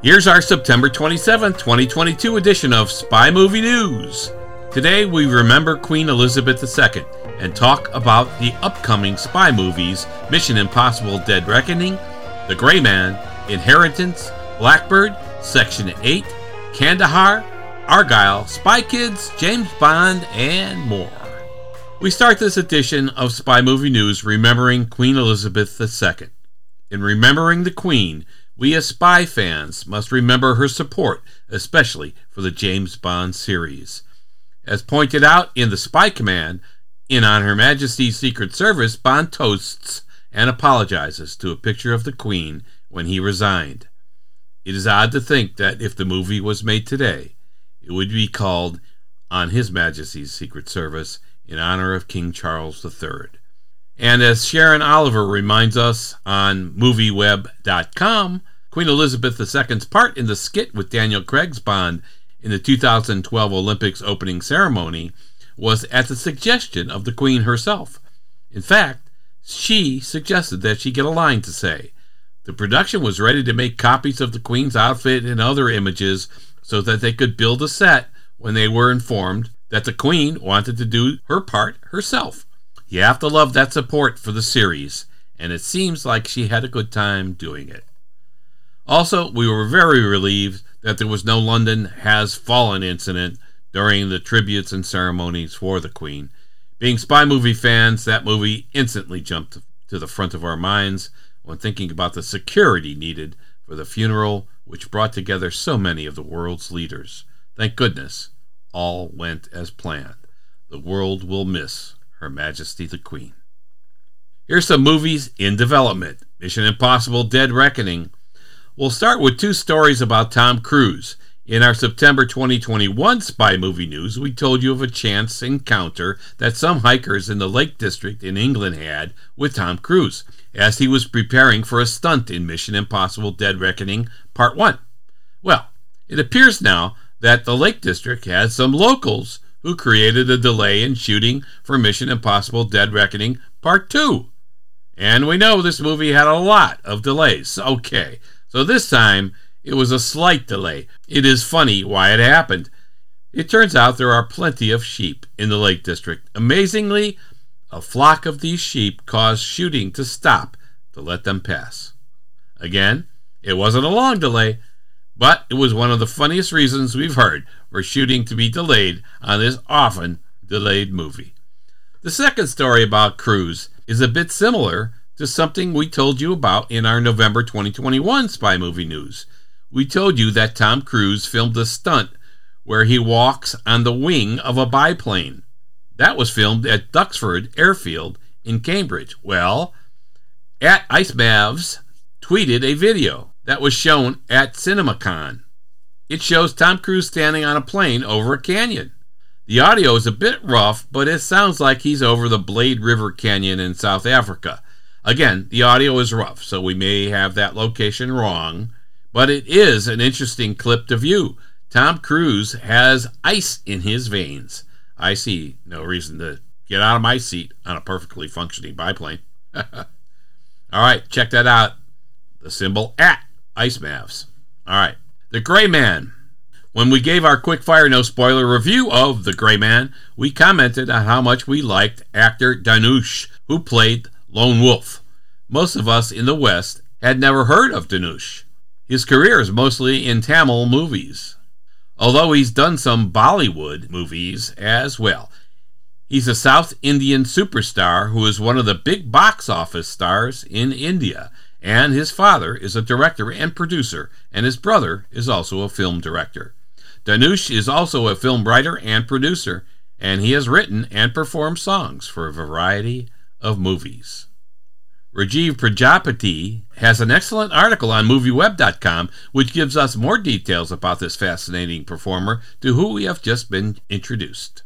Here's our September 27, 2022 edition of Spy Movie News. Today we remember Queen Elizabeth II and talk about the upcoming spy movies Mission Impossible Dead Reckoning, The Gray Man, Inheritance, Blackbird, Section 8, Kandahar, Argylle, Spy Kids, James Bond, and more. We start this edition of Spy Movie News remembering Queen Elizabeth II. In remembering the Queen, we as spy fans must remember her support, especially for the James Bond series. As pointed out in The Spy Command, in On Her Majesty's Secret Service, Bond toasts and apologizes to a picture of the Queen when he resigned. It is odd to think that if the movie was made today, it would be called On His Majesty's Secret Service in honor of King Charles III. And as Sharon Oliver reminds us on MovieWeb.com, Queen Elizabeth II's part in the skit with Daniel Craig's Bond in the 2012 Olympics opening ceremony was at the suggestion of the Queen herself. In fact, she suggested that she get a line to say. The production was ready to make copies of the Queen's outfit and other images so that they could build a set when they were informed that the Queen wanted to do her part herself. You have to love that support for the series, and it seems like she had a good time doing it. Also, we were very relieved that there was no London Has Fallen incident during the tributes and ceremonies for the Queen. Being spy movie fans, that movie instantly jumped to the front of our minds when thinking about the security needed for the funeral, which brought together so many of the world's leaders. Thank goodness, all went as planned. The world will miss her Majesty the Queen. Here's some movies in development Mission Impossible Dead Reckoning. We'll start with two stories about Tom Cruise. In our September 2021 spy movie news, we told you of a chance encounter that some hikers in the Lake District in England had with Tom Cruise as he was preparing for a stunt in Mission Impossible Dead Reckoning Part 1. Well, it appears now that the Lake District has some locals who created a delay in shooting for Mission Impossible Dead Reckoning Part 2. And we know this movie had a lot of delays. Okay, so this time it was a slight delay. It is funny why it happened. It turns out there are plenty of sheep in the Lake District. Amazingly, a flock of these sheep caused shooting to stop to let them pass. Again, it wasn't a long delay, but it was one of the funniest reasons we've heard for shooting to be delayed on this often delayed movie. The second story about Cruise is a bit similar to something we told you about in our November 2021 spy movie news. We told you that Tom Cruise filmed a stunt where he walks on the wing of a biplane. That was filmed at Duxford Airfield in Cambridge. Well, at Ice Mavs tweeted a video that was shown at CinemaCon. It shows Tom Cruise standing on a plane over a canyon. The audio is a bit rough, but it sounds like he's over the Blyde River Canyon in South Africa. Again, the audio is rough, so we may have that location wrong, but it is an interesting clip to view. Tom Cruise has ice in his veins. I see no reason to get out of my seat on a perfectly functioning biplane. All right, check that out. The symbol at Ice Mavs. All right. The Gray Man. When we gave our quick fire no spoiler review of The Gray Man, we commented on how much we liked actor Dhanush, who played Lone Wolf. Most of us in the West had never heard of Dhanush. His career is mostly in Tamil movies, although he's done some Bollywood movies as well. He's a South Indian superstar who is one of the big box office stars in India and his father is a director and producer, and his brother is also a film director. Dhanush is also a film writer and producer, and he has written and performed songs for a variety of movies. Rajiv Prajapati has an excellent article on MovieWeb.com which gives us more details about this fascinating performer to whom we have just been introduced.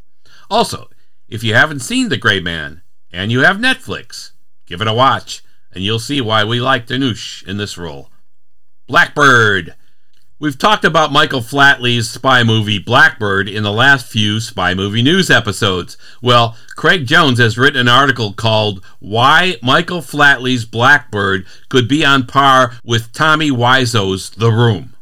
Also, if you haven't seen The Gray Man and you have Netflix, give it a watch and you'll see why we like Dhanush in this role. Blackbird. We've talked about Michael Flatley's spy movie Blackbird in the last few spy movie news episodes. Well, Craig Jones has written an article called Why Michael Flatley's Blackbird Could Be on Par with Tommy Wiseau's The Room.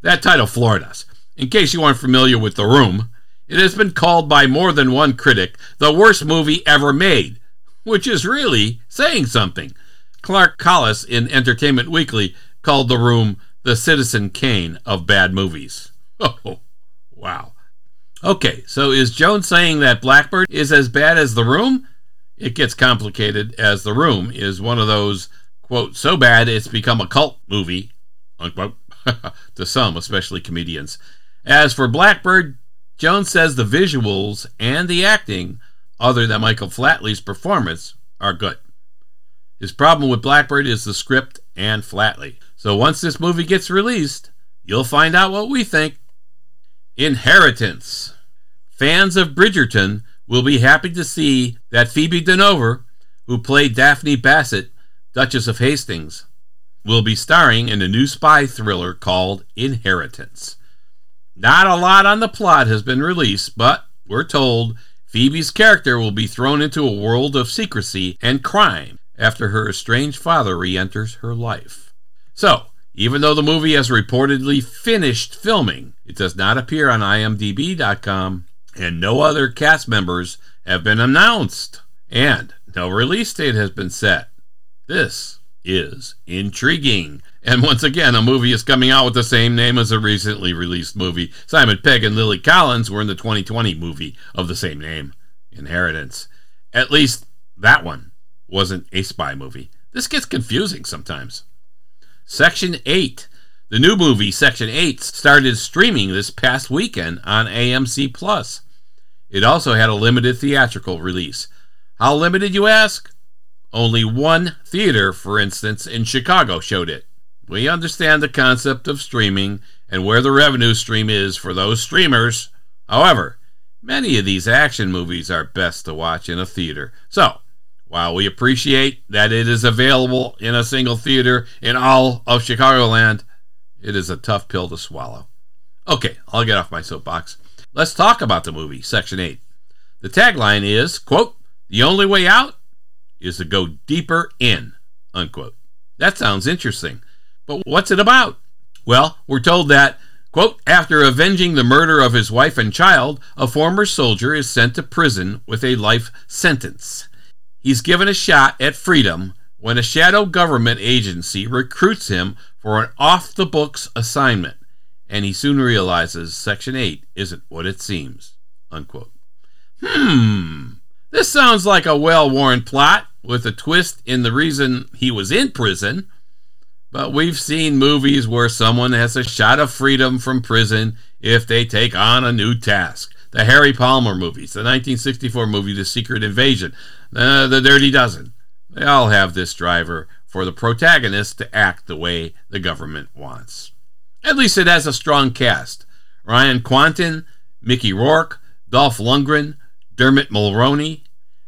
That title floored us. In case you aren't familiar with The Room, it has been called by more than one critic the worst movie ever made, which is really saying something. Clark Collis in Entertainment Weekly called The Room the Citizen Kane of bad movies. Oh, wow. Okay, so is Jones saying that Blackbird is as bad as The Room? It gets complicated as The Room is one of those, quote, so bad it's become a cult movie, unquote, to some, especially comedians. As for Blackbird, Jones says the visuals and the acting, other than Michael Flatley's performance, are good. His problem with Blackbird is the script and Flatley. So once this movie gets released, you'll find out what we think. Inheritance. Fans of Bridgerton will be happy to see that Phoebe Dynevor, who played Daphne Basset, Duchess of Hastings, will be starring in a new spy thriller called Inheritance. Not a lot on the plot has been released, but we're told Phoebe's character will be thrown into a world of secrecy and crime after her estranged father re enters her life. So, even though the movie has reportedly finished filming, it does not appear on IMDb.com, and no other cast members have been announced, and no release date has been set. This is intriguing. And once again, a movie is coming out with the same name as a recently released movie. Simon Pegg and Lily Collins were in the 2020 movie of the same name, Inheritance. At least that one wasn't a spy movie. This gets confusing sometimes. Section 8. The new movie, Section 8, started streaming this past weekend on AMC Plus. It also had a limited theatrical release. How limited, you ask? Only one theater, for instance, in Chicago showed it. We understand the concept of streaming and where the revenue stream is for those streamers. However, many of these action movies are best to watch in a theater. So, while we appreciate that it is available in a single theater in all of Chicagoland, it is a tough pill to swallow. Okay, I'll get off my soapbox. Let's talk about the movie, Section 8. The tagline is, quote, the only way out is to go deeper in, unquote. That sounds interesting. But what's it about? Well, we're told that, quote, after avenging the murder of his wife and child, a former soldier is sent to prison with a life sentence. He's given a shot at freedom when a shadow government agency recruits him for an off the books assignment, and he soon realizes Section 8 isn't what it seems. Unquote. Hmm, this sounds like a well worn plot with a twist in the reason he was in prison. But we've seen movies where someone has a shot of freedom from prison if they take on a new task. The Harry Palmer movies, the 1964 movie The Secret Invasion, uh, The Dirty Dozen. They all have this driver for the protagonist to act the way the government wants. At least it has a strong cast. Ryan Kwanten, Mickey Rourke, Dolph Lundgren, Dermot Mulroney,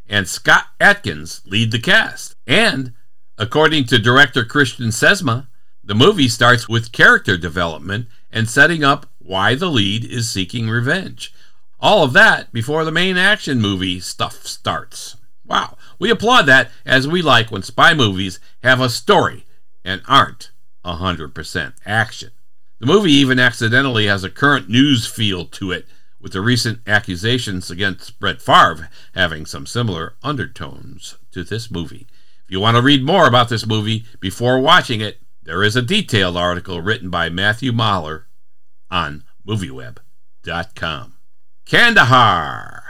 and Scott Adkins lead the cast. And According to director Christian Sesma, the movie starts with character development and setting up why the lead is seeking revenge. All of that before the main action movie stuff starts. Wow, we applaud that as we like when spy movies have a story and aren't 100% action. The movie even accidentally has a current news feel to it, with the recent accusations against Brett Favre having some similar undertones to this movie. If you want to read more about this movie before watching it, there is a detailed article written by Matthew Mahler on MovieWeb.com. Kandahar.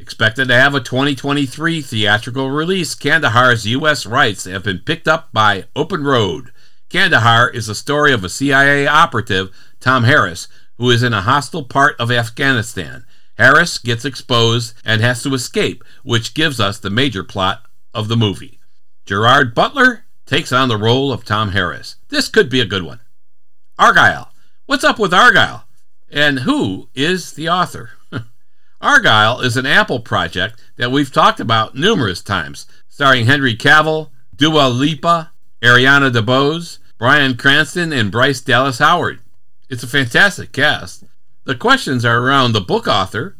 Expected to have a 2023 theatrical release, Kandahar's U.S. rights have been picked up by Open Road. Kandahar is the story of a CIA operative, Tom Harris, who is in a hostile part of Afghanistan. Harris gets exposed and has to escape, which gives us the major plot of the movie. Gerard Butler takes on the role of Tom Harris. This could be a good one. Argylle. What's up with Argylle? And who is the author? Argylle is an Apple project that we've talked about numerous times, starring Henry Cavill, Dua Lipa, Ariana DeBose, Bryan Cranston, and Bryce Dallas Howard. It's a fantastic cast. The questions are around the book author,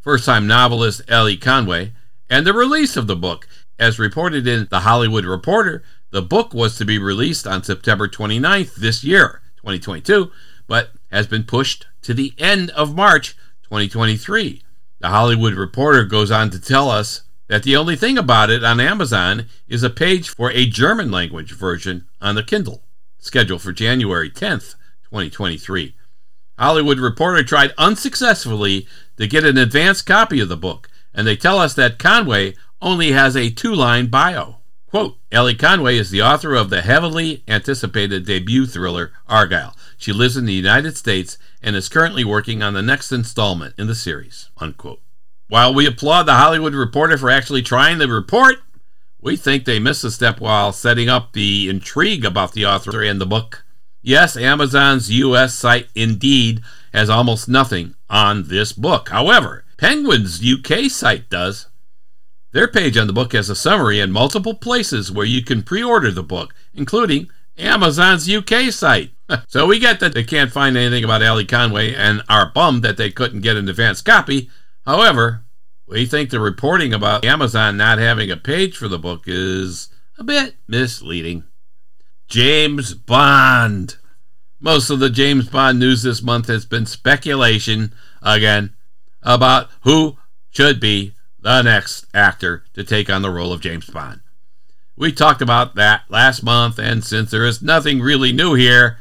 first time novelist Elly Conway, and the release of the book as reported in The Hollywood Reporter, the book was to be released on September 29th this year, 2022, but has been pushed to the end of March 2023. The Hollywood Reporter goes on to tell us that the only thing about it on Amazon is a page for a German language version on the Kindle, scheduled for January 10th, 2023. Hollywood Reporter tried unsuccessfully to get an advance copy of the book, and they tell us that Conway only has a two line bio. Quote, Elly Conway is the author of the heavily anticipated debut thriller Argylle. She lives in the United States and is currently working on the next installment in the series. Unquote. While we applaud the Hollywood Reporter for actually trying to report, we think they missed a step while setting up the intrigue about the author and the book. Yes, Amazon's US site indeed has almost nothing on this book. However, Penguin's UK site does. Their page on the book has a summary and multiple places where you can pre order the book, including Amazon's UK site. so we get that they can't find anything about Elly Conway and are bummed that they couldn't get an advance copy. However, we think the reporting about Amazon not having a page for the book is a bit misleading. James Bond. Most of the James Bond news this month has been speculation, again, about who should be the next actor to take on the role of James Bond. We talked about that last month, and since there is nothing really new here,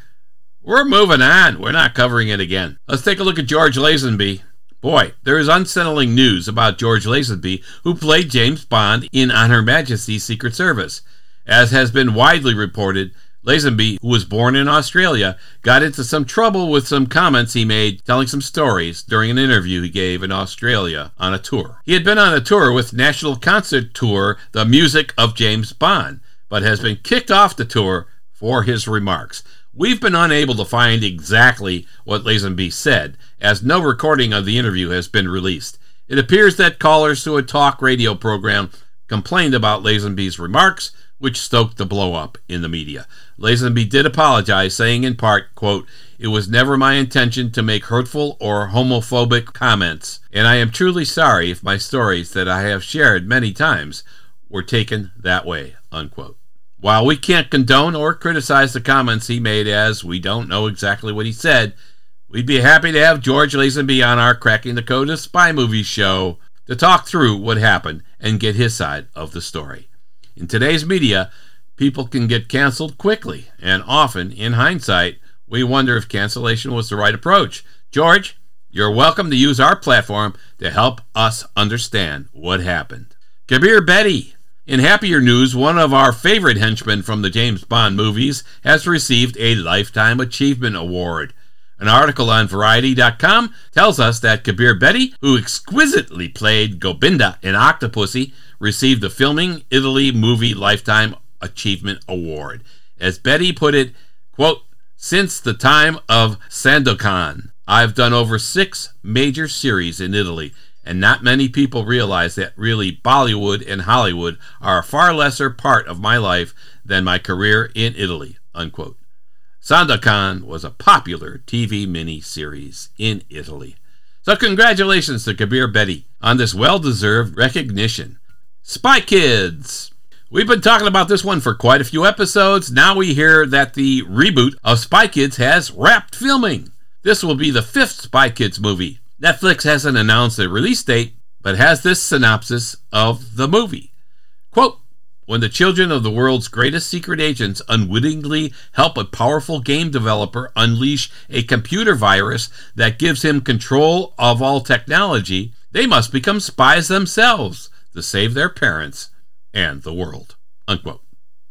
we're moving on. We're not covering it again. Let's take a look at George Lazenby. Boy, there is unsettling news about George Lazenby, who played James Bond in On Her Majesty's Secret Service. As has been widely reported, Lazenby, who was born in Australia, got into some trouble with some comments he made telling some stories during an interview he gave in Australia on a tour. He had been on a tour with National Concert Tour, The Music of James Bond, but has been kicked off the tour for his remarks. We've been unable to find exactly what Lazenby said, as no recording of the interview has been released. It appears that callers to a talk radio program complained about Lazenby's remarks which stoked the blow up in the media. Lazenby did apologize, saying in part, quote, It was never my intention to make hurtful or homophobic comments, and I am truly sorry if my stories that I have shared many times were taken that way, unquote. While we can't condone or criticize the comments he made as we don't know exactly what he said, we'd be happy to have George Lazenby on our Cracking the Code of Spy Movies show to talk through what happened and get his side of the story. In today's media, people can get canceled quickly, and often, in hindsight, we wonder if cancellation was the right approach. George, you're welcome to use our platform to help us understand what happened. Kabir Bedi. In happier news, one of our favorite henchmen from the James Bond movies has received a Lifetime Achievement Award. An article on Variety.com tells us that Kabir Bedi, who exquisitely played Gobinda in Octopussy, received the Filming Italy Movie Lifetime Achievement Award. As Bedi put it, quote, since the time of Sandokan, I've done over six major series in Italy, and not many people realize that really Bollywood and Hollywood are a far lesser part of my life than my career in Italy. Unquote. Sandokan was a popular TV mini series in Italy. So congratulations to Kabir Bedi on this well-deserved recognition. Spy Kids. We've been talking about this one for quite a few episodes. Now we hear that the reboot of Spy Kids has wrapped filming. This will be the fifth Spy Kids movie. Netflix hasn't announced a release date, but has this synopsis of the movie. Quote, when the children of the world's greatest secret agents unwittingly help a powerful game developer unleash a computer virus that gives him control of all technology, they must become spies themselves to save their parents and the world. Unquote.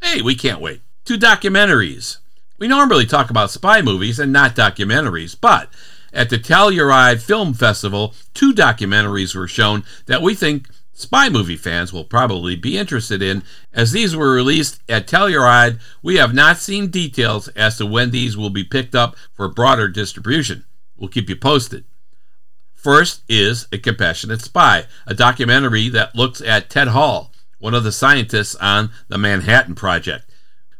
Hey, we can't wait. Two documentaries. We normally talk about spy movies and not documentaries, but at the Telluride Film Festival, two documentaries were shown that we think spy movie fans will probably be interested in. As these were released at Telluride, we have not seen details as to when these will be picked up for broader distribution. We'll keep you posted. First is A Compassionate Spy, a documentary that looks at Ted Hall, one of the scientists on the Manhattan Project.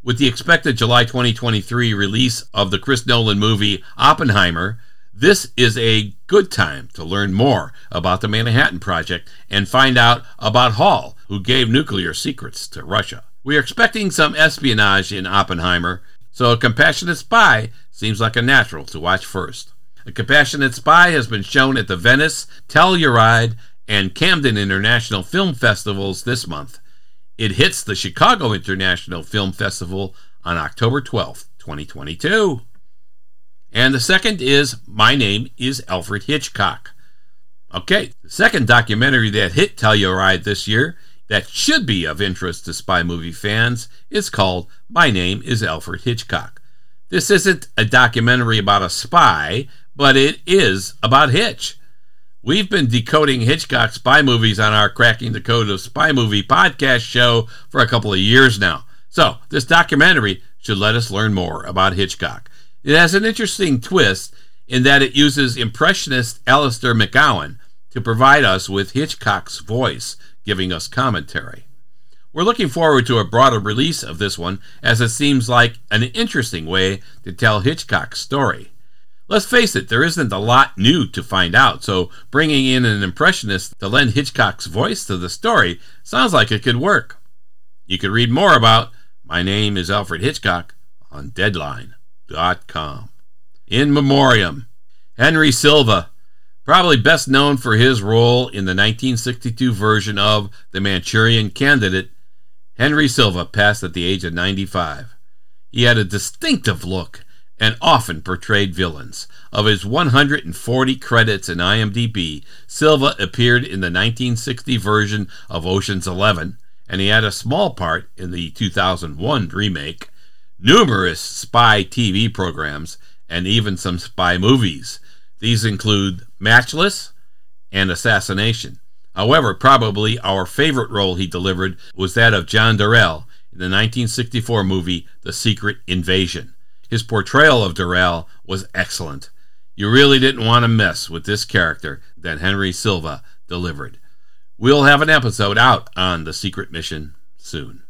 With the expected July 2023 release of the Chris Nolan movie Oppenheimer, this is a good time to learn more about the Manhattan Project and find out about Hall, who gave nuclear secrets to Russia. We are expecting some espionage in Oppenheimer, so a compassionate spy seems like a natural to watch first. A Compassionate Spy has been shown at the Venice, Telluride, and Camden International Film Festivals this month. It hits the Chicago International Film Festival on October 12th, 2022. And the second is My Name is Alfred Hitchcock. Okay, the second documentary that hit Telluride this year that should be of interest to spy movie fans is called My Name is Alfred Hitchcock. This isn't a documentary about a spy, but it is about Hitch. We've been decoding Hitchcock spy movies on our Cracking the Code of Spy Movie podcast show for a couple of years now. So, this documentary should let us learn more about Hitchcock. It has an interesting twist in that it uses impressionist Alistair McGowan to provide us with Hitchcock's voice, giving us commentary. We're looking forward to a broader release of this one, as it seems like an interesting way to tell Hitchcock's story. Let's face it, there isn't a lot new to find out, so bringing in an impressionist to lend Hitchcock's voice to the story sounds like it could work. You can read more about My Name is Alfred Hitchcock on In Memoriam, Henry Silva, probably best known for his role in the 1962 version of The Manchurian Candidate, Henry Silva passed at the age of 95. He had a distinctive look and often portrayed villains. Of his 140 credits in IMDb, Silva appeared in the 1960 version of Ocean's Eleven, and he had a small part in the 2001 remake, numerous spy TV programs, and even some spy movies. These include Matchless and Assassination. However, probably our favorite role he delivered was that of John Darrell in the 1964 movie The Secret Invasion. His portrayal of Darrell was excellent. You really didn't want to mess with this character that Henry Silva delivered. We'll have an episode out on The Secret Mission soon.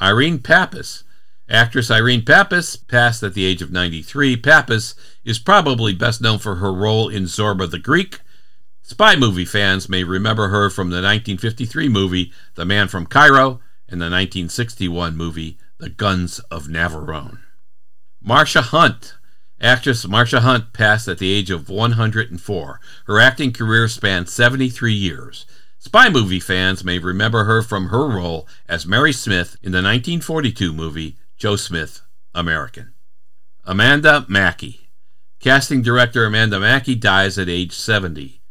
Irene Papas Actress Irene Papas passed at the age of 93. Papas is probably best known for her role in Zorba the Greek. Spy movie fans may remember her from the 1953 movie The Man from Cairo and the 1961 movie The Guns of Navarone. Marsha Hunt. Actress Marsha Hunt passed at the age of 104. Her acting career spanned 73 years. Spy movie fans may remember her from her role as Mary Smith in the 1942 movie Joe Smith, American. Amanda Mackey. Casting director Amanda Mackey dies at age 70.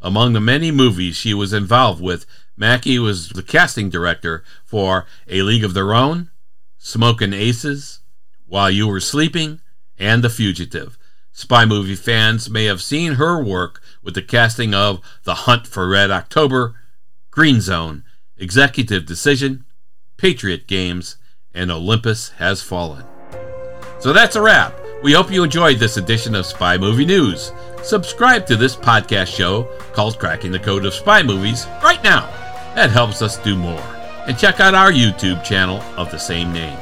Among the many movies she was involved with, Mackey was the casting director for A League of Their Own, Smokin' Aces, While You Were Sleeping, and The Fugitive. Spy movie fans may have seen her work with the casting of The Hunt for Red October, Green Zone, Executive Decision, Patriot Games, and Olympus Has Fallen. So that's a wrap. We hope you enjoyed this edition of Spy Movie News. Subscribe to this podcast show called Cracking the Code of Spy Movies right now. That helps us do more. And check out our YouTube channel of the same name.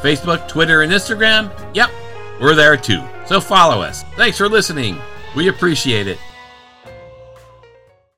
Facebook, Twitter, and Instagram? Yep, we're there too. So follow us. Thanks for listening. We appreciate it.